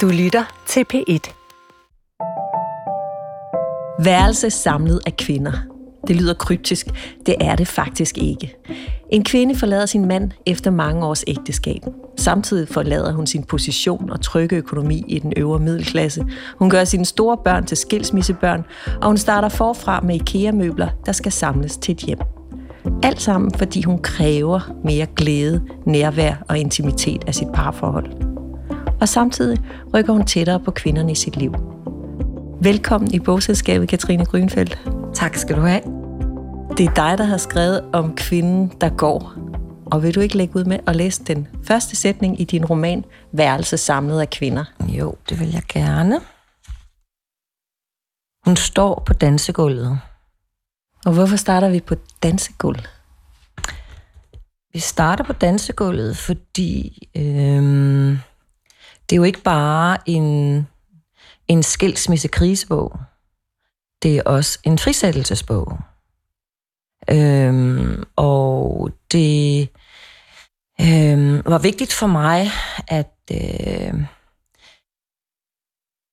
Du lytter til P1. Værelse samlet af kvinder. Det lyder kryptisk. Det er det faktisk ikke. En kvinde forlader sin mand efter mange års ægteskab. Samtidig forlader hun sin position og trygge økonomi i den øvre middelklasse. Hun gør sine store børn til skilsmissebørn, og hun starter forfra med IKEA-møbler, der skal samles til et hjem. Alt sammen, fordi hun kræver mere glæde, nærvær og intimitet af sit parforhold. Og samtidig rykker hun tættere på kvinderne i sit liv. Velkommen i bogselskabet, Katrine Grønfeldt. Tak skal du have. Det er dig, der har skrevet om kvinden, der går. Og vil du ikke lægge ud med at læse den første sætning i din roman, Værelse samlet af kvinder? Jo, det vil jeg gerne. Hun står på dansegulvet. Og hvorfor starter vi på dansegulv? Vi starter på dansegulvet, fordi øhm, det er jo ikke bare en, en skilsmissekrisebog. Det er også en frisættelsesbog. Øhm, og det øhm, var vigtigt for mig at øh,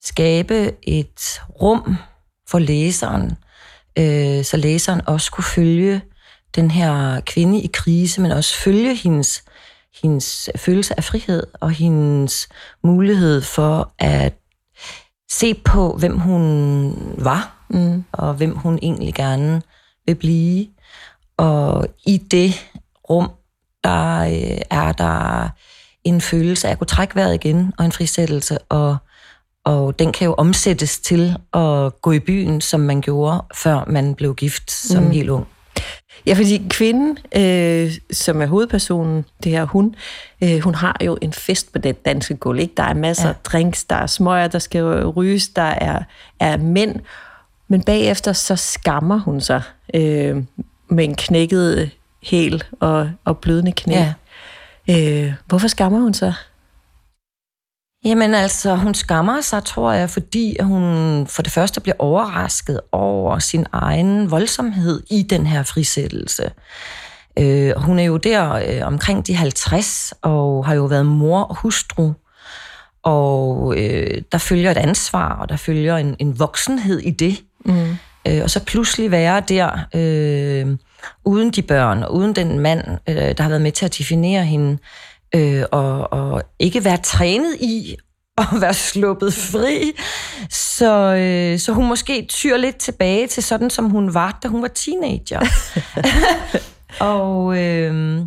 skabe et rum for læseren, øh, så læseren også kunne følge den her kvinde i krise, men også følge hendes, hendes følelse af frihed og hendes mulighed for at se på, hvem hun var, mm. og hvem hun egentlig gerne vil blive. Og i det rum, der øh, er der en følelse af at kunne trække vejret igen, og en frisættelse, og, og den kan jo omsættes til at gå i byen, som man gjorde, før man blev gift som mm. helt ung. Ja, fordi kvinden, øh, som er hovedpersonen, det her hun, øh, hun har jo en fest på det danske gulv. Ikke? Der er masser ja. af drinks, der er smøger, der skal ryges, der er, er mænd. Men bagefter så skammer hun sig øh, med en knækket hæl og, og blødende knæ. Ja. Øh, hvorfor skammer hun sig? Jamen altså, hun skammer sig, tror jeg, fordi hun for det første bliver overrasket over sin egen voldsomhed i den her frisættelse. Øh, hun er jo der øh, omkring de 50, og har jo været mor og hustru. Og øh, der følger et ansvar, og der følger en, en voksenhed i det. Mm. Øh, og så pludselig være der øh, uden de børn, og uden den mand, øh, der har været med til at definere hende, øh, og, og ikke være trænet i at være sluppet fri. Så, øh, så hun måske tyr lidt tilbage til sådan, som hun var, da hun var teenager. og, øh,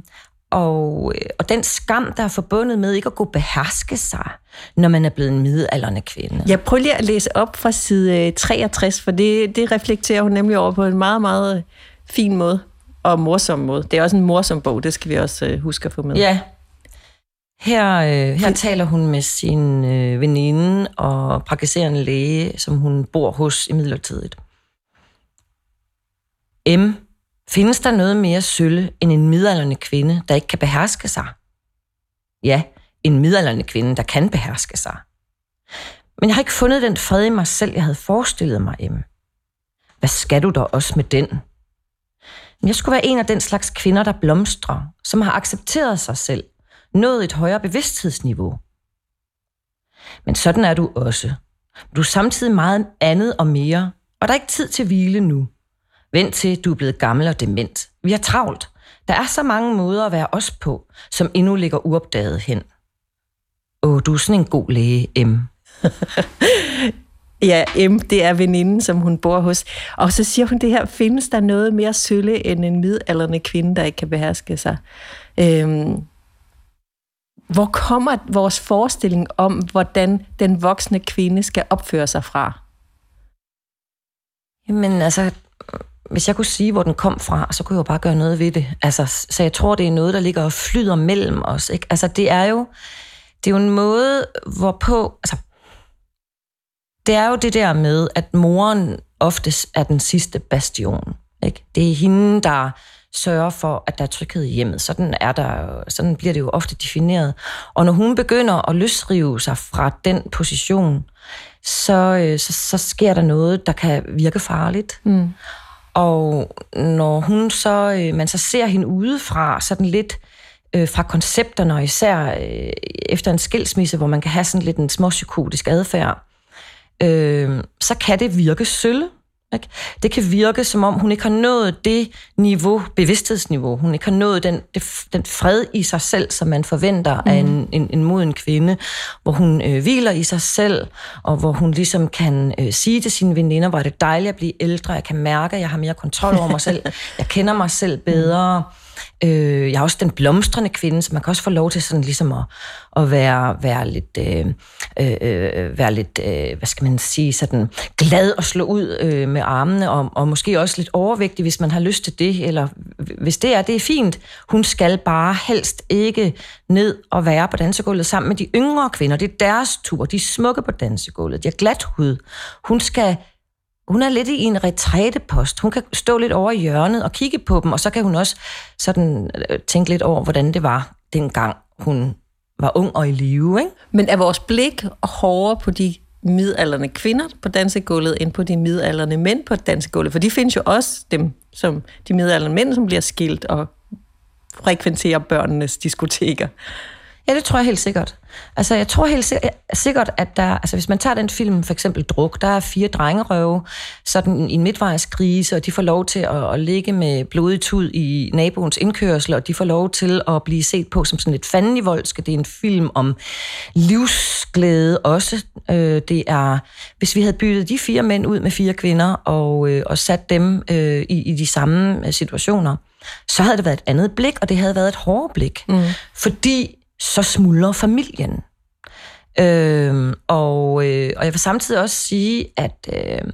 og, og den skam, der er forbundet med ikke at kunne beherske sig, når man er blevet en midalderne kvinde. Jeg prøver lige at læse op fra side 63, for det, det reflekterer hun nemlig over på en meget, meget fin måde og morsom måde. Det er også en morsom bog, det skal vi også øh, huske at få med. Ja. Her, øh, her taler hun med sin øh, veninde og praktiserende læge, som hun bor hos i midlertidigt. M. Findes der noget mere sølle end en midalderne kvinde, der ikke kan beherske sig? Ja, en midalderne kvinde, der kan beherske sig. Men jeg har ikke fundet den fred i mig selv, jeg havde forestillet mig, M. Hvad skal du da også med den? Jeg skulle være en af den slags kvinder, der blomstrer, som har accepteret sig selv, nået et højere bevidsthedsniveau. Men sådan er du også. Du er samtidig meget andet og mere, og der er ikke tid til hvile nu. Vent til, du er blevet gammel og dement. Vi har travlt. Der er så mange måder at være os på, som endnu ligger uopdaget hen. Åh, du er sådan en god læge, M. Ja, M, det er veninden, som hun bor hos. Og så siger hun det her, findes der noget mere sølle end en midalderne kvinde, der ikke kan beherske sig? Øhm, hvor kommer vores forestilling om, hvordan den voksne kvinde skal opføre sig fra? Jamen altså, hvis jeg kunne sige, hvor den kom fra, så kunne jeg jo bare gøre noget ved det. Altså, så jeg tror, det er noget, der ligger og flyder mellem os. Ikke? Altså, det er jo, det er jo en måde, hvorpå... Altså, det er jo det der med, at moren oftest er den sidste bastion. Ikke? Det er hende, der sørger for, at der er tryghed i hjemmet. Sådan, er der, sådan bliver det jo ofte defineret. Og når hun begynder at løsrive sig fra den position, så, øh, så, så sker der noget, der kan virke farligt. Mm. Og når hun så, øh, man så ser hende udefra, sådan lidt øh, fra koncepterne, og især øh, efter en skilsmisse, hvor man kan have sådan lidt en småpsykotisk adfærd, øh, så kan det virke sølle. Ikke? Det kan virke, som om hun ikke har nået det niveau, bevidsthedsniveau. Hun ikke har nået den, den fred i sig selv, som man forventer mm. af en, mhm. en, en moden kvinde, hvor hun øh, hviler i sig selv, og hvor hun ligesom kan øh, sige til sine veninder, hvor er det dejligt at blive ældre, jeg kan mærke, at jeg har mere kontrol over mig selv, jeg kender mig selv bedre. Mm Øh, jeg er også den blomstrende kvinde, så man kan også få lov til sådan ligesom at, at være, være lidt, øh, øh, øh, være lidt øh, hvad skal man sige, sådan glad og slå ud øh, med armene, og, og måske også lidt overvægtig, hvis man har lyst til det, eller hvis det er, det er fint. Hun skal bare helst ikke ned og være på dansegulvet sammen med de yngre kvinder. Det er deres tur, de er smukke på dansegulvet, de har glat hud. Hun skal hun er lidt i en retrætepost. Hun kan stå lidt over i hjørnet og kigge på dem, og så kan hun også sådan øh, tænke lidt over, hvordan det var dengang hun var ung og i live. Ikke? Men er vores blik hårdere på de midalderne kvinder på dansegulvet, end på de midalderne mænd på dansegulvet? For de findes jo også dem, som de midalderne mænd, som bliver skilt og frekventerer børnenes diskoteker. Ja, det tror jeg helt sikkert. Altså, jeg tror helt sikkert, at der, altså hvis man tager den film, for eksempel Druk, der er fire drengerøve, sådan i en midtvejskrise, og de får lov til at, at ligge med blodig tud i naboens indkørsel, og de får lov til at blive set på som sådan lidt fandenivoldske. Det er en film om livsglæde også. Øh, det er, hvis vi havde byttet de fire mænd ud med fire kvinder, og, øh, og sat dem øh, i, i de samme situationer, så havde det været et andet blik, og det havde været et hårdere blik. Mm. Fordi så smuldrer familien. Øh, og, øh, og jeg vil samtidig også sige, at øh,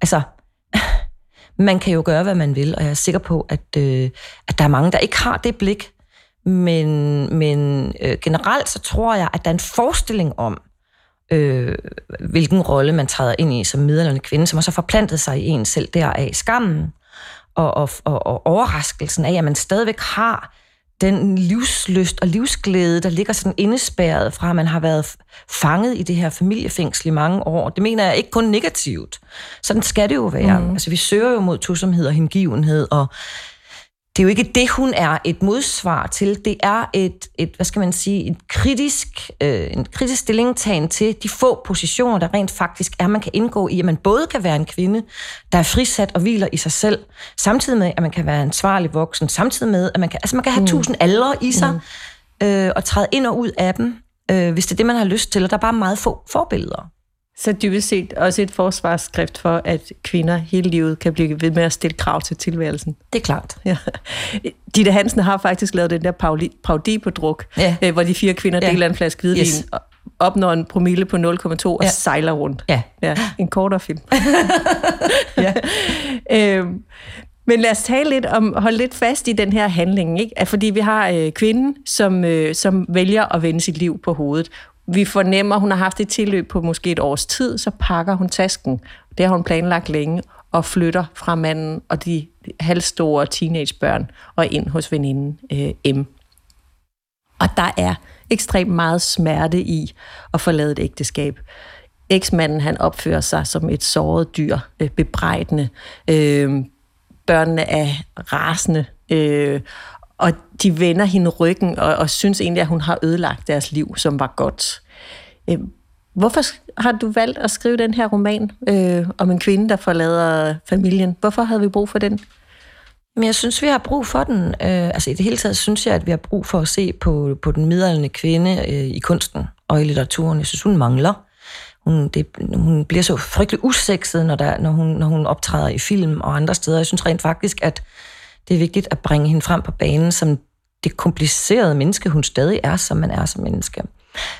altså, man kan jo gøre, hvad man vil, og jeg er sikker på, at, øh, at der er mange, der ikke har det blik. Men, men øh, generelt så tror jeg, at der er en forestilling om, øh, hvilken rolle man træder ind i som midlerne kvinde, som har så forplantet sig i en selv deraf skammen og, og, og, og overraskelsen af, at man stadigvæk har den livsløst og livsglæde, der ligger sådan indespærret fra, at man har været fanget i det her familiefængsel i mange år. Det mener jeg ikke kun negativt. Sådan skal det jo være. Mm. Altså, vi søger jo mod tosomhed og hengivenhed, og det er jo ikke det, hun er et modsvar til. Det er et, et hvad skal man sige, en kritisk, øh, en kritisk stillingtagen til de få positioner, der rent faktisk er, man kan indgå i, at man både kan være en kvinde, der er frisat og hviler i sig selv, samtidig med, at man kan være ansvarlig voksen, samtidig med, at man kan, altså man kan have mm. tusind aldre i sig, mm. øh, og træde ind og ud af dem, øh, hvis det er det, man har lyst til, og der er bare meget få forbilleder. Så dybest set også et forsvarsskrift for, at kvinder hele livet kan blive ved med at stille krav til tilværelsen. Det er klart. Ja. Ditte Hansen har faktisk lavet den der parodi på druk, ja. Øh, hvor de fire kvinder ja. deler en flaske hvidvin, yes. og opnår en promille på 0,2 og ja. sejler rundt. Ja. ja. En kortere film. ja. øhm, men lad os tale lidt om, holde lidt fast i den her handling, ikke? Fordi vi har øh, kvinden, som, øh, som vælger at vende sit liv på hovedet vi fornemmer, at hun har haft et tilløb på måske et års tid, så pakker hun tasken. Det har hun planlagt længe, og flytter fra manden og de halvstore teenagebørn og ind hos veninden øh, M. Og der er ekstremt meget smerte i at forlade et ægteskab. Eksmanden han opfører sig som et såret dyr, øh, bebrejdende. Øh, børnene er rasende, øh, og de vender hende ryggen og, og synes egentlig, at hun har ødelagt deres liv, som var godt. Øh, hvorfor har du valgt at skrive den her roman øh, om en kvinde, der forlader familien? Hvorfor havde vi brug for den? Men jeg synes, vi har brug for den. Øh, altså i det hele taget synes jeg, at vi har brug for at se på, på den middelalderne kvinde øh, i kunsten og i litteraturen. Jeg synes, hun mangler. Hun, det, hun bliver så frygtelig usekset, når, der, når, hun, når hun optræder i film og andre steder. Jeg synes rent faktisk, at det er vigtigt at bringe hende frem på banen som det komplicerede menneske, hun stadig er, som man er som menneske.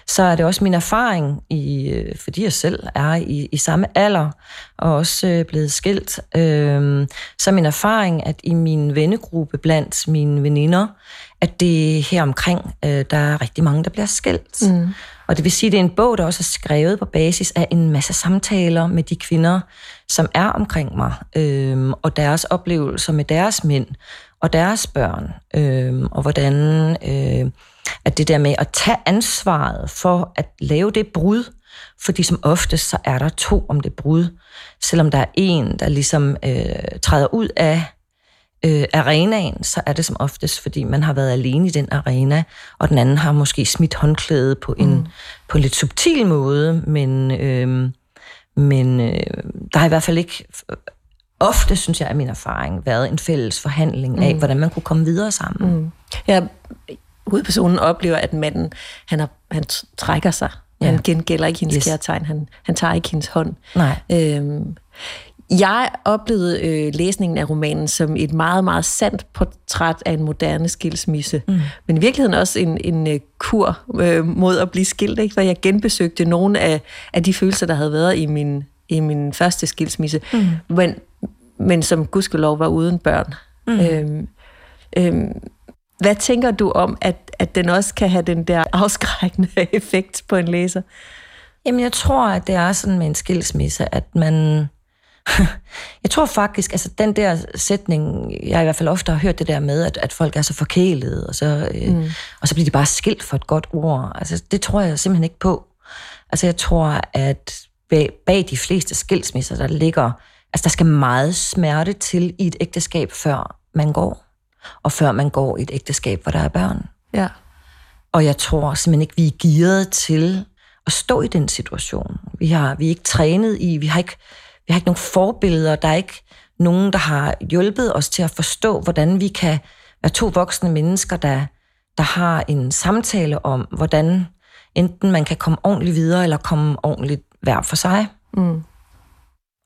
Så er det også min erfaring, i, øh, fordi jeg selv er i, i samme alder, og også øh, blevet skilt, øh, så er min erfaring, at i min vennegruppe blandt mine veninder, at det her omkring, øh, der er rigtig mange, der bliver skilt. Mm. Og det vil sige, at det er en bog, der også er skrevet på basis af en masse samtaler med de kvinder, som er omkring mig, øh, og deres oplevelser med deres mænd og deres børn, øh, og hvordan øh, at det der med at tage ansvaret for at lave det brud, fordi som oftest så er der to om det brud, selvom der er en, der ligesom øh, træder ud af øh, arenaen, så er det som oftest, fordi man har været alene i den arena, og den anden har måske smidt håndklædet på en, mm. på en lidt subtil måde, men, øh, men øh, der har i hvert fald ikke ofte, synes jeg, er min erfaring, været en fælles forhandling af, mm. hvordan man kunne komme videre sammen. Mm. Ja, hovedpersonen oplever, at manden, han, har, han trækker sig. Ja. Han gengælder ikke hendes yes. kærtegn. Han, han tager ikke hendes hånd. Nej. Øhm, jeg oplevede øh, læsningen af romanen som et meget, meget sandt portræt af en moderne skilsmisse. Mm. Men i virkeligheden også en, en uh, kur øh, mod at blive skilt, ikke? hvor jeg genbesøgte nogle af, af de følelser, der havde været i min, i min første skilsmisse, mm. men, men som gudskelov var uden børn. Mm. Øhm, øhm, hvad tænker du om, at, at den også kan have den der afskrækkende effekt på en læser? Jamen, jeg tror, at det er sådan med en skilsmisse, at man jeg tror faktisk, altså den der sætning, jeg i hvert fald ofte har hørt det der med, at, at folk er så forkælede, og så, øh, mm. og så bliver de bare skilt for et godt ord. Altså, det tror jeg simpelthen ikke på. Altså, jeg tror, at bag, bag de fleste skilsmisser, der ligger, altså der skal meget smerte til i et ægteskab, før man går. Og før man går i et ægteskab, hvor der er børn. Ja. Og jeg tror simpelthen ikke, vi er gearet til at stå i den situation. Vi, har, vi er ikke trænet i, vi har ikke vi har ikke nogen forbilleder, der er ikke nogen, der har hjulpet os til at forstå, hvordan vi kan være to voksne mennesker, der, der har en samtale om, hvordan enten man kan komme ordentligt videre, eller komme ordentligt hver for sig. Mm.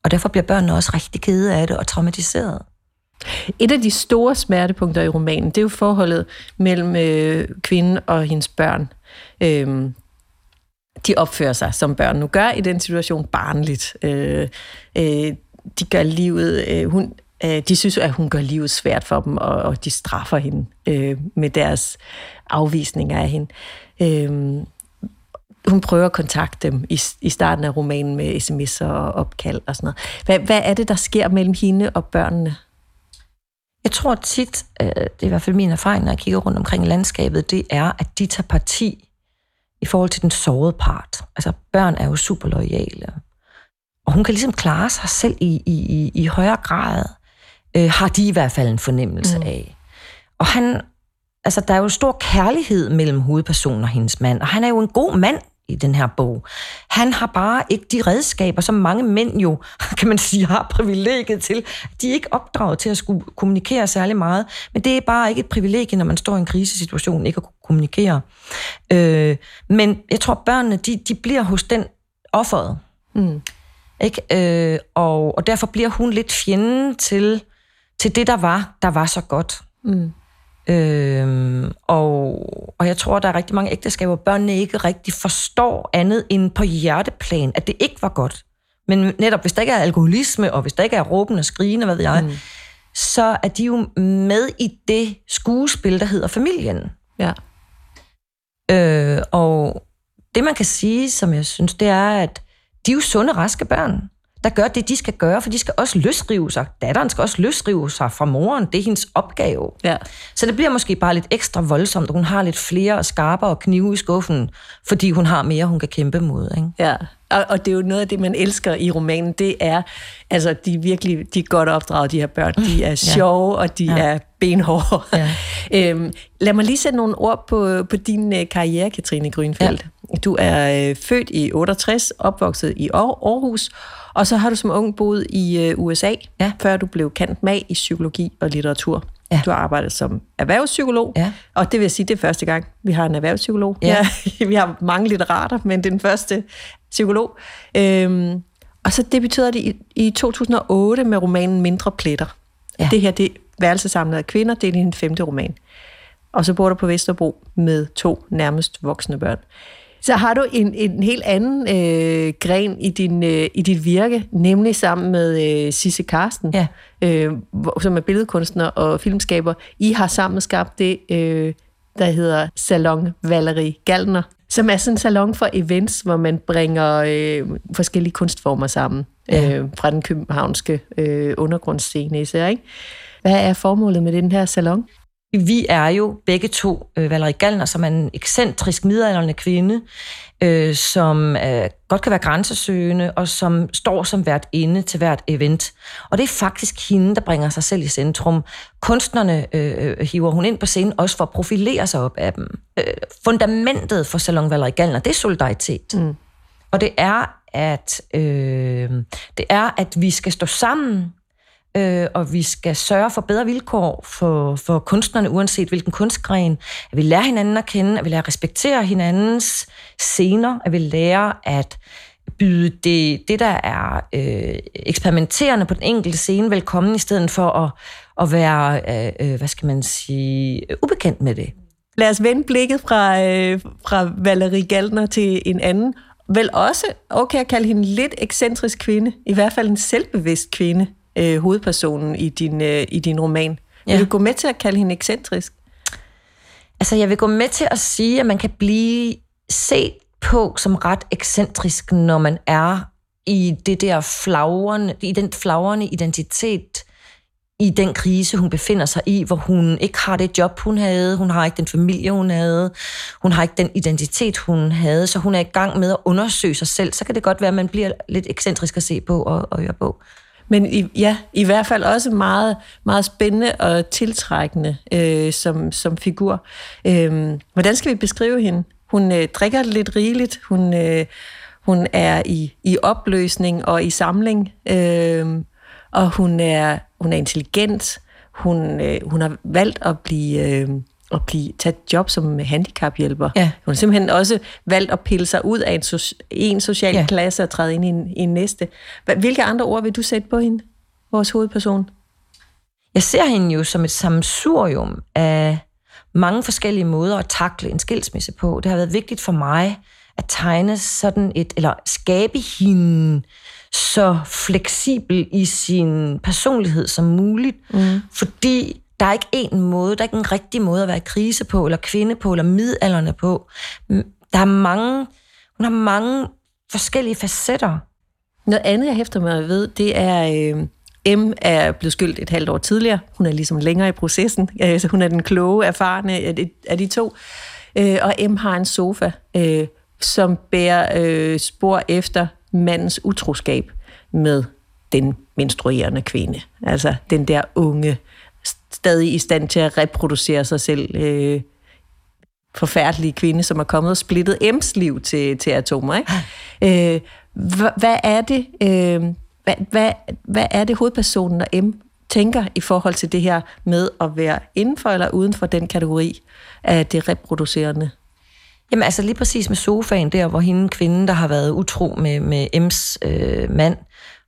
Og derfor bliver børnene også rigtig kede af det og traumatiseret. Et af de store smertepunkter i romanen, det er jo forholdet mellem øh, kvinden og hendes børn. Øhm, de opfører sig, som børn nu gør i den situation, barnligt. Øh, øh, de gør livet... Øh, hun, øh, de synes, at hun gør livet svært for dem, og, og de straffer hende øh, med deres afvisninger af hende. Øh, hun prøver at kontakte dem i, i starten af romanen med sms'er og opkald og sådan noget. Hvad, hvad er det, der sker mellem hende og børnene? Jeg tror tit, øh, det er i hvert fald min erfaring, når jeg kigger rundt omkring i landskabet, det er, at de tager parti i forhold til den sårede part. Altså, børn er jo super lojale. Og hun kan ligesom klare sig selv i, i, i, i højere grad, øh, har de i hvert fald en fornemmelse mm. af. Og han, altså, der er jo stor kærlighed mellem hovedpersonen og hendes mand, og han er jo en god mand i den her bog. Han har bare ikke de redskaber, som mange mænd jo, kan man sige, har privilegiet til. De er ikke opdraget til at skulle kommunikere særlig meget, men det er bare ikke et privilegie, når man står i en krisesituation, ikke at kunne kommunikere. Øh, men jeg tror, børnene, de, de bliver hos den offeret. Mm. Ikke? Øh, og, og derfor bliver hun lidt fjenden til, til det, der var, der var så godt. Mm. Øhm, og, og jeg tror, der er rigtig mange ægteskaber, hvor børnene ikke rigtig forstår andet end på hjerteplan, at det ikke var godt. Men netop, hvis der ikke er alkoholisme, og hvis der ikke er råbende og skrigende, hvad ved jeg, mm. så er de jo med i det skuespil, der hedder familien. Ja. Øh, og det, man kan sige, som jeg synes, det er, at de er jo sunde, raske børn der gør det, de skal gøre, for de skal også løsrive sig. Datteren skal også løsrive sig fra moren. Det er hendes opgave. Ja. Så det bliver måske bare lidt ekstra voldsomt, hun har lidt flere og skarpere knive i skuffen, fordi hun har mere, hun kan kæmpe mod. Ikke? Ja, og, og det er jo noget af det, man elsker i romanen, det er, altså de er virkelig, de er godt opdraget, de her børn. De er sjove, ja. og de ja. er benhårde. Ja. øhm, lad mig lige sætte nogle ord på, på din uh, karriere, Katrine Grønfeldt. Ja. Du er øh, født i 68, opvokset i Aarhus, og så har du som ung boet i øh, USA, ja. før du blev kendt med i psykologi og litteratur. Ja. Du har arbejdet som erhvervspsykolog, ja. og det vil sige, det er første gang, vi har en erhvervspsykolog. Ja. Ja, vi har mange litterater, men det er den første psykolog. Øhm, og så debuterede det i, i 2008 med romanen Mindre Pletter. Ja. Det her, det er værelsesamlet af kvinder, det er din femte roman. Og så bor du på Vesterbro med to nærmest voksne børn så har du en, en helt anden øh, gren i, din, øh, i dit virke, nemlig sammen med øh, Sisse Karsten, ja. øh, som er billedkunstner og filmskaber. I har sammen skabt det, øh, der hedder Salon Valerie Galdner, som er sådan en salon for events, hvor man bringer øh, forskellige kunstformer sammen ja. øh, fra den københavnske øh, undergrundsscene især. Ikke? Hvad er formålet med den her salon? Vi er jo begge to øh, Valerie Gallner, som er en ekscentrisk midaldrende kvinde, øh, som øh, godt kan være grænsesøgende, og som står som hvert inde til hvert event. Og det er faktisk hende, der bringer sig selv i centrum. Kunstnerne øh, øh, hiver hun ind på scenen, også for at profilere sig op af dem. Øh, fundamentet for Salon Valerie Gallner, det er solidaritet. Mm. Og det er, at øh, det er, at vi skal stå sammen øh, og vi skal sørge for bedre vilkår for, for kunstnerne, uanset hvilken kunstgren. At vi lærer hinanden at kende, at vi lærer at respektere hinandens scener, at vi lærer at byde det, det der er øh, eksperimenterende på den enkelte scene velkommen, i stedet for at, at være, øh, øh hvad skal man sige, ubekendt med det. Lad os vende blikket fra, øh, fra Valerie Galdner til en anden. Vel også, okay at kalde hende lidt ekscentrisk kvinde, i hvert fald en selvbevidst kvinde øh, hovedpersonen i din, øh, i din roman. Ja. Vil du gå med til at kalde hende ekscentrisk? Altså, jeg vil gå med til at sige, at man kan blive set på som ret ekscentrisk, når man er i det der flagrende, i den flagrende identitet, i den krise, hun befinder sig i, hvor hun ikke har det job, hun havde, hun har ikke den familie, hun havde, hun har ikke den identitet, hun havde, så hun er i gang med at undersøge sig selv, så kan det godt være, at man bliver lidt ekscentrisk at se på og, og høre på. Men i, ja, i hvert fald også meget, meget spændende og tiltrækkende øh, som, som figur. Øh, hvordan skal vi beskrive hende? Hun øh, drikker lidt rigeligt. Hun, øh, hun er i, i opløsning og i samling. Øh, og hun er, hun er intelligent. Hun, øh, hun har valgt at blive... Øh, at blive, tage et job som handicaphjælper. Ja. Hun har simpelthen også valgt at pille sig ud af en, so, en social ja. klasse og træde ind i en, i en næste. Hvilke andre ord vil du sætte på hende, vores hovedperson? Jeg ser hende jo som et samsurium af mange forskellige måder at takle en skilsmisse på. Det har været vigtigt for mig at tegne sådan et, eller skabe hende så fleksibel i sin personlighed som muligt, mm. fordi der er ikke en måde, der er ikke en rigtig måde at være krise på, eller kvinde på, eller midalderne på. Der er mange, hun har mange forskellige facetter. Noget andet, jeg hæfter mig ved, det er, øh, M er blevet skyldt et halvt år tidligere. Hun er ligesom længere i processen. Altså, hun er den kloge, erfarne af de, af de to. Øh, og M har en sofa, øh, som bærer øh, spor efter mandens utroskab med den menstruerende kvinde. Altså den der unge, stadig i stand til at reproducere sig selv. Øh, forfærdelige kvinde, som er kommet og splittet M's liv til, til atomer. Ikke? Øh, hvad, hvad er det, øh, hvad, hvad, hvad er det hovedpersonen og M tænker i forhold til det her med at være inden for eller uden for den kategori af det reproducerende? Jamen altså lige præcis med sofaen der, hvor hende kvinde, der har været utro med, med M's øh, mand,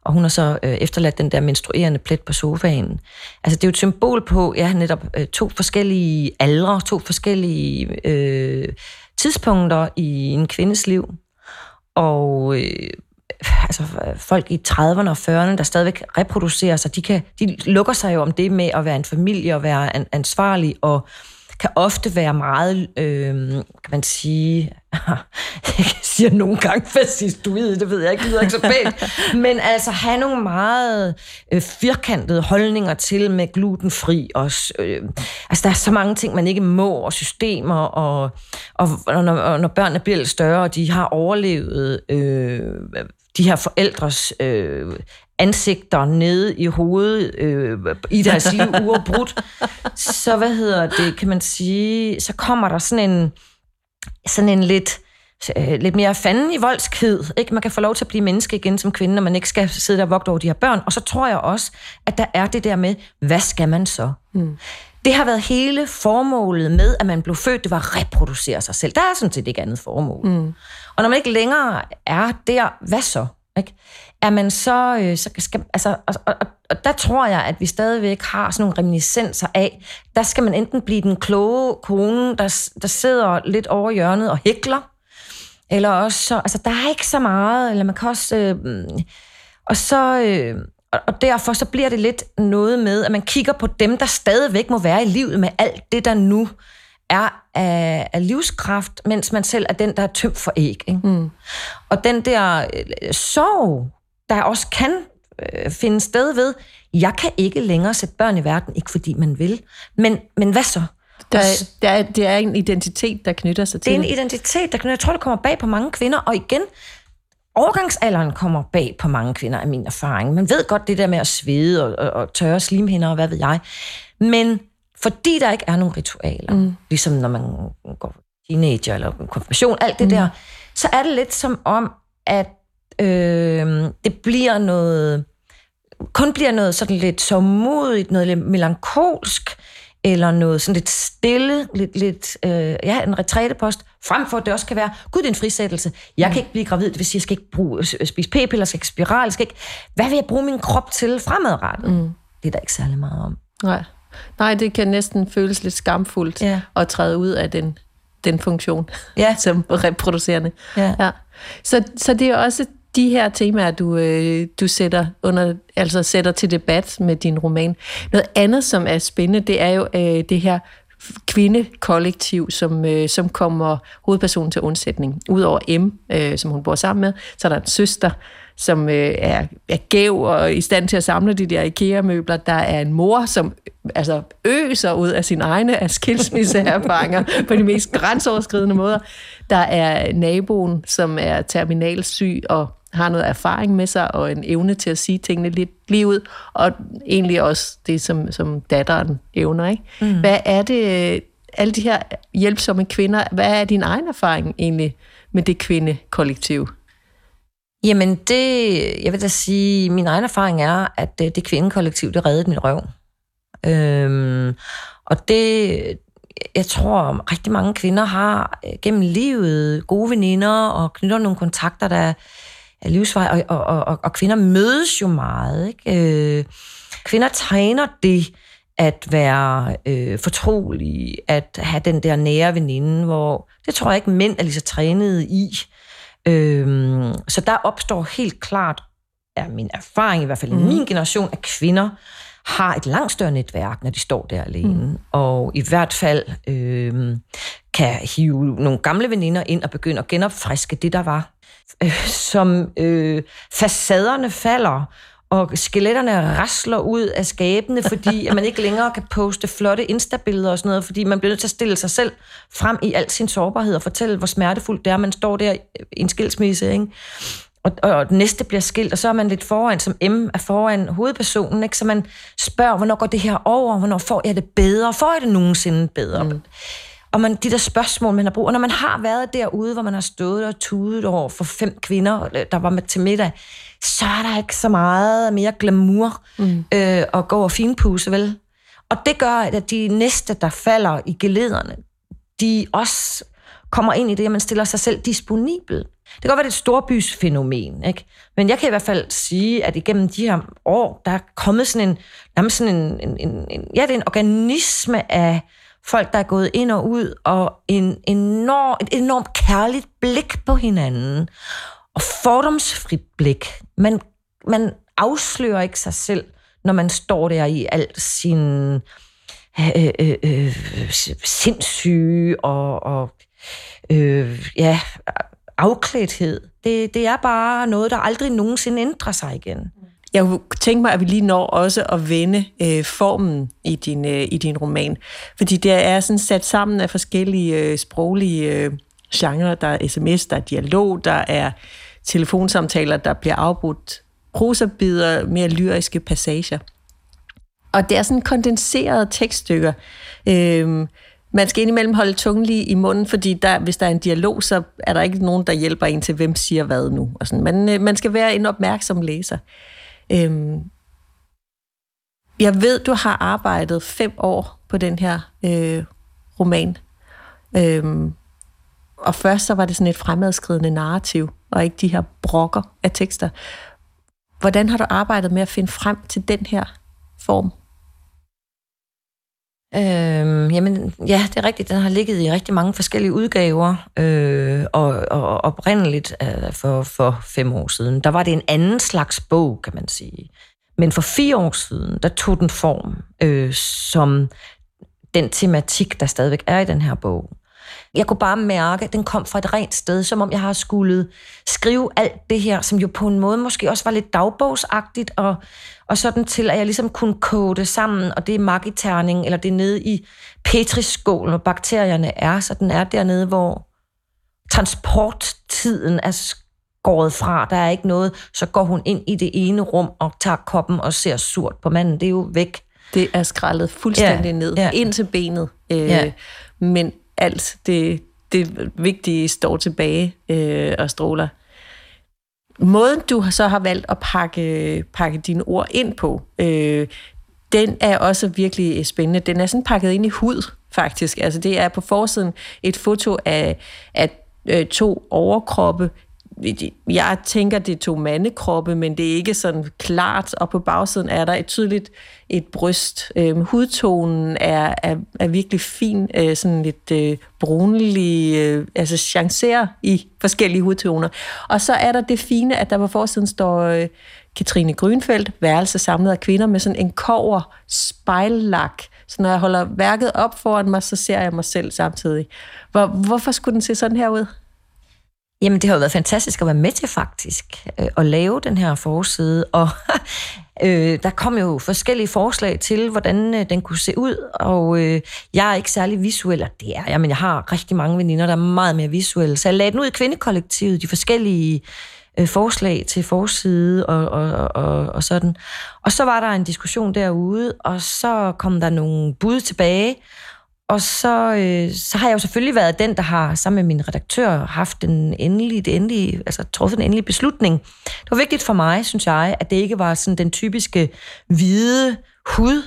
og hun har så øh, efterladt den der menstruerende plet på sofaen. Altså det er jo et symbol på, ja, netop øh, to forskellige aldre, to forskellige øh, tidspunkter i en kvindes liv. Og øh, altså folk i 30'erne og 40'erne, der stadigvæk reproducerer sig, de, kan, de lukker sig jo om det med at være en familie og være an, ansvarlig og kan ofte være meget, øh, kan man sige, jeg siger nogle gange fascistoid, det ved jeg ikke, det lyder ikke så pænt, men altså have nogle meget øh, firkantede holdninger til med glutenfri og øh, altså der er så mange ting, man ikke må, og systemer, og, og, og, når, og når børnene bliver lidt større, og de har overlevet øh, de her forældres øh, ansigter nede i hovedet øh, i deres liv uafbrudt, så hvad hedder det, kan man sige, så kommer der sådan en, sådan en lidt, øh, lidt mere fanden i voldskhed. Ikke? Man kan få lov til at blive menneske igen som kvinde, når man ikke skal sidde der og vogte over de her børn. Og så tror jeg også, at der er det der med, hvad skal man så? Mm. Det har været hele formålet med, at man blev født, det var at reproducere sig selv. Der er sådan set ikke andet formål. Mm. Og når man ikke længere er der, hvad så? Ikke? Er man så, øh, så skal, altså, og, og, og der tror jeg, at vi stadigvæk har sådan nogle reminiscenser af, der skal man enten blive den kloge kone, der, der sidder lidt over hjørnet og hækler, eller også så, altså der er ikke så meget, eller man kan også, øh, og så, øh, og derfor så bliver det lidt noget med, at man kigger på dem, der stadigvæk må være i livet med alt det, der nu er af, af livskraft, mens man selv er den, der er tømt for æg. Ikke? Mm. Og den der øh, sorg, der også kan øh, finde sted ved, jeg kan ikke længere sætte børn i verden, ikke fordi man vil, men, men hvad så? Der er, der er, det er en identitet, der knytter sig til Det er en identitet, der knytter, jeg tror, det kommer bag på mange kvinder, og igen, overgangsalderen kommer bag på mange kvinder, af min erfaring. Man ved godt det der med at svede og, og, og tørre slimhinder og hvad ved jeg. Men fordi der ikke er nogen ritualer, mm. ligesom når man går teenager eller konfirmation, alt det mm. der, så er det lidt som om, at øh, det bliver noget, kun bliver noget sådan lidt så modigt, noget lidt melankolsk, eller noget sådan lidt stille, lidt, lidt øh, ja, en retrætepost, frem for at det også kan være, gud, det er en frisættelse. Jeg mm. kan ikke blive gravid, det vil sige, jeg skal ikke bruge, spise p-piller, skal ikke spiral, skal ikke... Hvad vil jeg bruge min krop til fremadrettet? Mm. Det er der ikke særlig meget om. Nej. Nej, det kan næsten føles lidt skamfuldt ja. at træde ud af den, den funktion ja. som reproducerende. Ja. Ja. Så, så det er også de her temaer, du, øh, du sætter, under, altså sætter til debat med din roman. Noget andet, som er spændende, det er jo øh, det her kvindekollektiv, som, øh, som kommer hovedpersonen til undsætning. Udover M, øh, som hun bor sammen med, så er der en søster, som øh, er, er gæv og i stand til at samle de der IKEA-møbler. Der er en mor, som øh, altså, øser ud af sin egne af skilsmisseerfaringer på de mest grænseoverskridende måder. Der er naboen, som er terminalsyg og har noget erfaring med sig og en evne til at sige tingene lidt lige ud, og egentlig også det, som, som datteren evner. Ikke? Mm. Hvad er det, alle de her hjælpsomme kvinder, hvad er din egen erfaring egentlig med det kvindekollektiv? Jamen det, jeg vil da sige, min egen erfaring er, at det kvindekollektiv, det reddede mit røv. Øhm, og det, jeg tror, rigtig mange kvinder har øh, gennem livet gode veninder og knytter nogle kontakter, der er livsvej, og, og, og, og kvinder mødes jo meget. Ikke? Øh, kvinder træner det at være øh, fortrolige, at have den der nære veninde, hvor det tror jeg ikke mænd er lige så trænede i. Øh, så der opstår helt klart, er min erfaring i hvert fald i mm. min generation, at kvinder har et langt større netværk, når de står der alene. Mm. Og i hvert fald øh, kan hive nogle gamle veninder ind og begynde at genopfriske det, der var. Øh, som øh, facaderne falder, og skeletterne rasler ud af skabene, fordi at man ikke længere kan poste flotte instabilleder og sådan noget, fordi man bliver nødt til at stille sig selv frem i al sin sårbarhed og fortælle, hvor smertefuldt det er, man står der i en skilsmisse, ikke? og, og den næste bliver skilt, og så er man lidt foran, som M er foran hovedpersonen, ikke? så man spørger, hvornår går det her over, hvornår får jeg det bedre, får jeg det nogensinde bedre? Mm. Og man, de der spørgsmål, man har brug, og når man har været derude, hvor man har stået og tudet over for fem kvinder, der var med til middag, så er der ikke så meget mere glamour mm. øh, at gå og finpuse, vel? Og det gør, at de næste, der falder i gelederne, de også kommer ind i det, at man stiller sig selv disponibel. Det kan godt være, det er et storbysfænomen, ikke? men jeg kan i hvert fald sige, at igennem de her år, der er kommet sådan en, sådan en, en, en, en ja, det er en organisme af folk, der er gået ind og ud, og en enorm, et enormt kærligt blik på hinanden, og fordomsfrit blik. Man, man afslører ikke sig selv, når man står der i alt sin øh, øh, øh, sindssyge og, og øh, ja, afklædthed. Det, det er bare noget, der aldrig nogensinde ændrer sig igen. Jeg kunne tænke mig, at vi lige når også at vende øh, formen i din, øh, i din roman. Fordi det er sådan sat sammen af forskellige øh, sproglige øh, genrer. Der er sms, der er dialog, der er telefonsamtaler, der bliver afbrudt, prosabider, mere lyriske passager. Og det er sådan kondenserede tekststykker. Øh, man skal indimellem holde tungen lige i munden, fordi der, hvis der er en dialog, så er der ikke nogen, der hjælper en til, hvem siger hvad nu. Og sådan. Man, øh, man skal være en opmærksom læser. Øhm, jeg ved, du har arbejdet fem år på den her øh, roman. Øhm, og først så var det sådan et fremadskridende narrativ, og ikke de her brokker af tekster. Hvordan har du arbejdet med at finde frem til den her form? Øhm, jamen, ja, det er rigtigt. Den har ligget i rigtig mange forskellige udgaver, øh, og, og oprindeligt øh, for, for fem år siden, der var det en anden slags bog, kan man sige. Men for fire år siden, der tog den form øh, som den tematik, der stadigvæk er i den her bog. Jeg kunne bare mærke, at den kom fra et rent sted, som om jeg har skulle skrive alt det her, som jo på en måde måske også var lidt dagbogsagtigt, og, og sådan til, at jeg ligesom kunne kode det sammen, og det er magiterning, eller det er nede i petriskålen, hvor bakterierne er, så den er dernede, hvor transporttiden er skåret fra. Der er ikke noget. Så går hun ind i det ene rum og tager koppen og ser surt på manden. Det er jo væk. Det er skrællet fuldstændig ja, ned, ja. ind til benet. Øh, ja. Men alt det, det vigtige står tilbage øh, og stråler. Måden, du så har valgt at pakke, pakke dine ord ind på, øh, den er også virkelig spændende. Den er sådan pakket ind i hud, faktisk. Altså det er på forsiden et foto af, af øh, to overkroppe jeg tænker, det er to mandekroppe, men det er ikke sådan klart, og på bagsiden er der et tydeligt et bryst. Øhm, hudtonen er, er, er virkelig fin, øh, sådan lidt øh, brunlig, øh, altså chancerer i forskellige hudtoner. Og så er der det fine, at der på forsiden står øh, Katrine Grønfeldt, værelse samlet af kvinder, med sådan en kover spejllak. Så når jeg holder værket op foran mig, så ser jeg mig selv samtidig. Hvor, hvorfor skulle den se sådan her ud? Jamen, det har jo været fantastisk at være med til faktisk øh, at lave den her forside, og øh, der kom jo forskellige forslag til, hvordan øh, den kunne se ud, og øh, jeg er ikke særlig visuel, og det er jeg, men jeg har rigtig mange veninder, der er meget mere visuelle, så jeg lagde den ud i kvindekollektivet, de forskellige øh, forslag til forside og, og, og, og sådan. Og så var der en diskussion derude, og så kom der nogle bud tilbage, og så, øh, så har jeg jo selvfølgelig været den, der har sammen med min redaktør haft den endelige, det endelige, altså truffet den endelige beslutning. Det var vigtigt for mig, synes jeg, at det ikke var sådan den typiske hvide hud,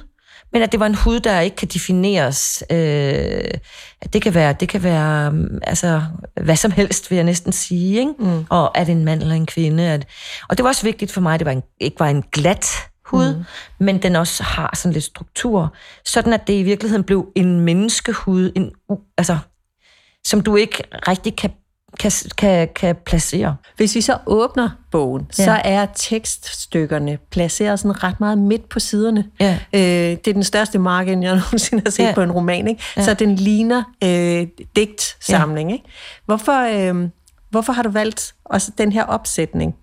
men at det var en hud, der ikke kan defineres. Øh, det kan være, det kan være altså, hvad som helst, vil jeg næsten sige. Ikke? Mm. Og er det en mand eller en kvinde? At, og det var også vigtigt for mig, at det var en, ikke var en glat hud, mm. men den også har sådan lidt struktur, sådan at det i virkeligheden blev en menneskehud, en, altså, som du ikke rigtig kan kan, kan, kan placere. Hvis vi så åbner bogen, ja. så er tekststykkerne placeret sådan ret meget midt på siderne. Ja. Øh, det er den største margin, jeg nogensinde har set ja. på en roman. Ikke? Ja. Så den ligner øh, digtsamling. Ja. Ikke? Hvorfor, øh, hvorfor har du valgt også den her opsætning?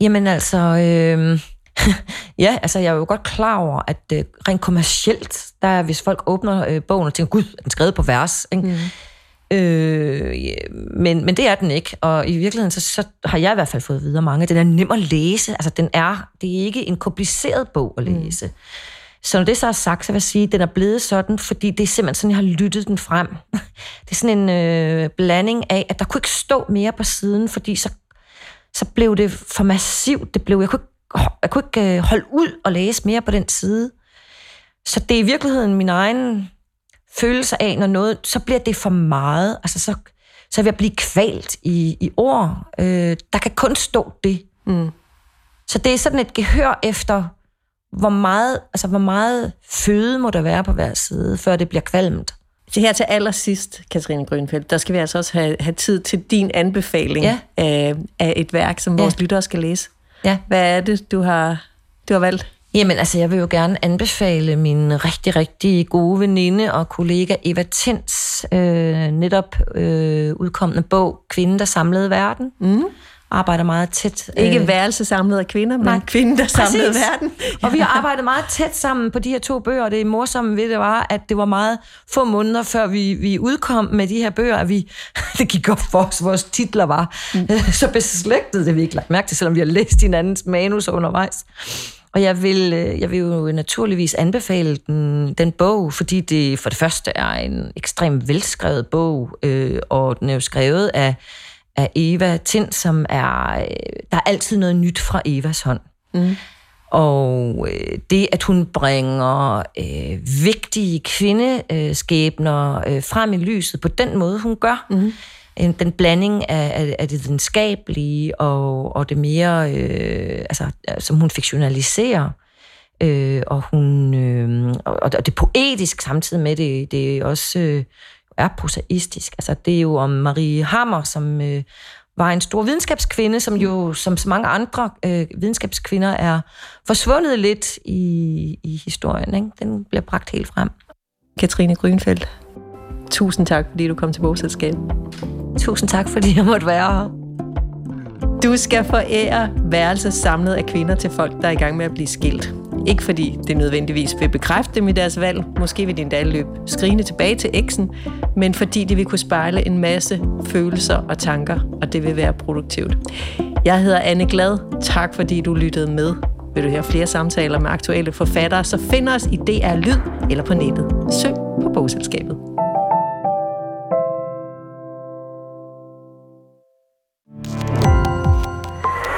Jamen altså... Øh ja, altså jeg er jo godt klar over, at øh, rent kommercielt, der er, hvis folk åbner øh, bogen og tænker, gud, er den skrevet på vers? Ikke? Mm. Øh, men, men det er den ikke, og i virkeligheden, så, så har jeg i hvert fald fået videre mange. Den er nem at læse, altså den er, det er ikke en kompliceret bog at mm. læse. Mm. Så når det så er sagt, så vil jeg sige, at den er blevet sådan, fordi det er simpelthen sådan, jeg har lyttet den frem. Det er sådan en øh, blanding af, at der kunne ikke stå mere på siden, fordi så, så blev det for massivt. Det blev, jeg kunne ikke jeg kunne ikke øh, holde ud og læse mere på den side. Så det er i virkeligheden min egen følelse af, når noget, så bliver det for meget. Altså, så, så vil jeg blive kvalt i, i ord. Øh, der kan kun stå det. Mm. Så det er sådan et gehør efter, hvor meget, altså, hvor meget føde må der være på hver side, før det bliver kvalmt. Så her til allersidst, Katrine Grønfeldt, der skal vi altså også have, have tid til din anbefaling ja. af, af et værk, som vores ja. lyttere skal læse. Ja. Hvad er det, du har, du har valgt? Jamen, altså, jeg vil jo gerne anbefale min rigtig, rigtig gode veninde og kollega Eva Tens øh, netop øh, udkommende bog, Kvinden, der samlede verden. Mm arbejder meget tæt. Ikke øh, værelse samlet af kvinder, men nej, kvinden, der samlede Præcis. verden. Ja. Og vi har arbejdet meget tæt sammen på de her to bøger, og det morsomme ved det var, at det var meget få måneder, før vi, vi udkom med de her bøger, at vi, det gik op for os, vores titler var mm. så beslægtet, det vi ikke lagt mærke til, selvom vi har læst hinandens manus undervejs. Og jeg vil, øh, jeg vil jo naturligvis anbefale den, den bog, fordi det for det første er en ekstremt velskrevet bog, øh, og den er jo skrevet af af Eva Tind, som er... Øh, der er altid noget nyt fra Evas hånd. Mm. Og øh, det, at hun bringer øh, vigtige kvindeskæbner øh, frem i lyset på den måde, hun gør, mm. en, den blanding af, af, af det videnskabelige og, og det mere, øh, altså, som hun fiktionaliserer, øh, og hun øh, og, og det poetisk samtidig med det, det er også øh, er prosaistisk. Altså, det er jo om Marie Hammer, som øh, var en stor videnskabskvinde, som jo, som så mange andre øh, videnskabskvinder, er forsvundet lidt i, i historien. Ikke? Den bliver bragt helt frem. Katrine Grønfeldt, Tusind tak, fordi du kom til bogselskabet. Tusind tak, fordi jeg måtte være her. Du skal forære værelser samlet af kvinder til folk, der er i gang med at blive skilt. Ikke fordi det nødvendigvis vil bekræfte dem i deres valg, måske vil de endda løbe skrigende tilbage til eksen, men fordi det vil kunne spejle en masse følelser og tanker, og det vil være produktivt. Jeg hedder Anne Glad. Tak fordi du lyttede med. Vil du høre flere samtaler med aktuelle forfattere, så find os i DR Lyd eller på nettet. Søg på bogselskabet.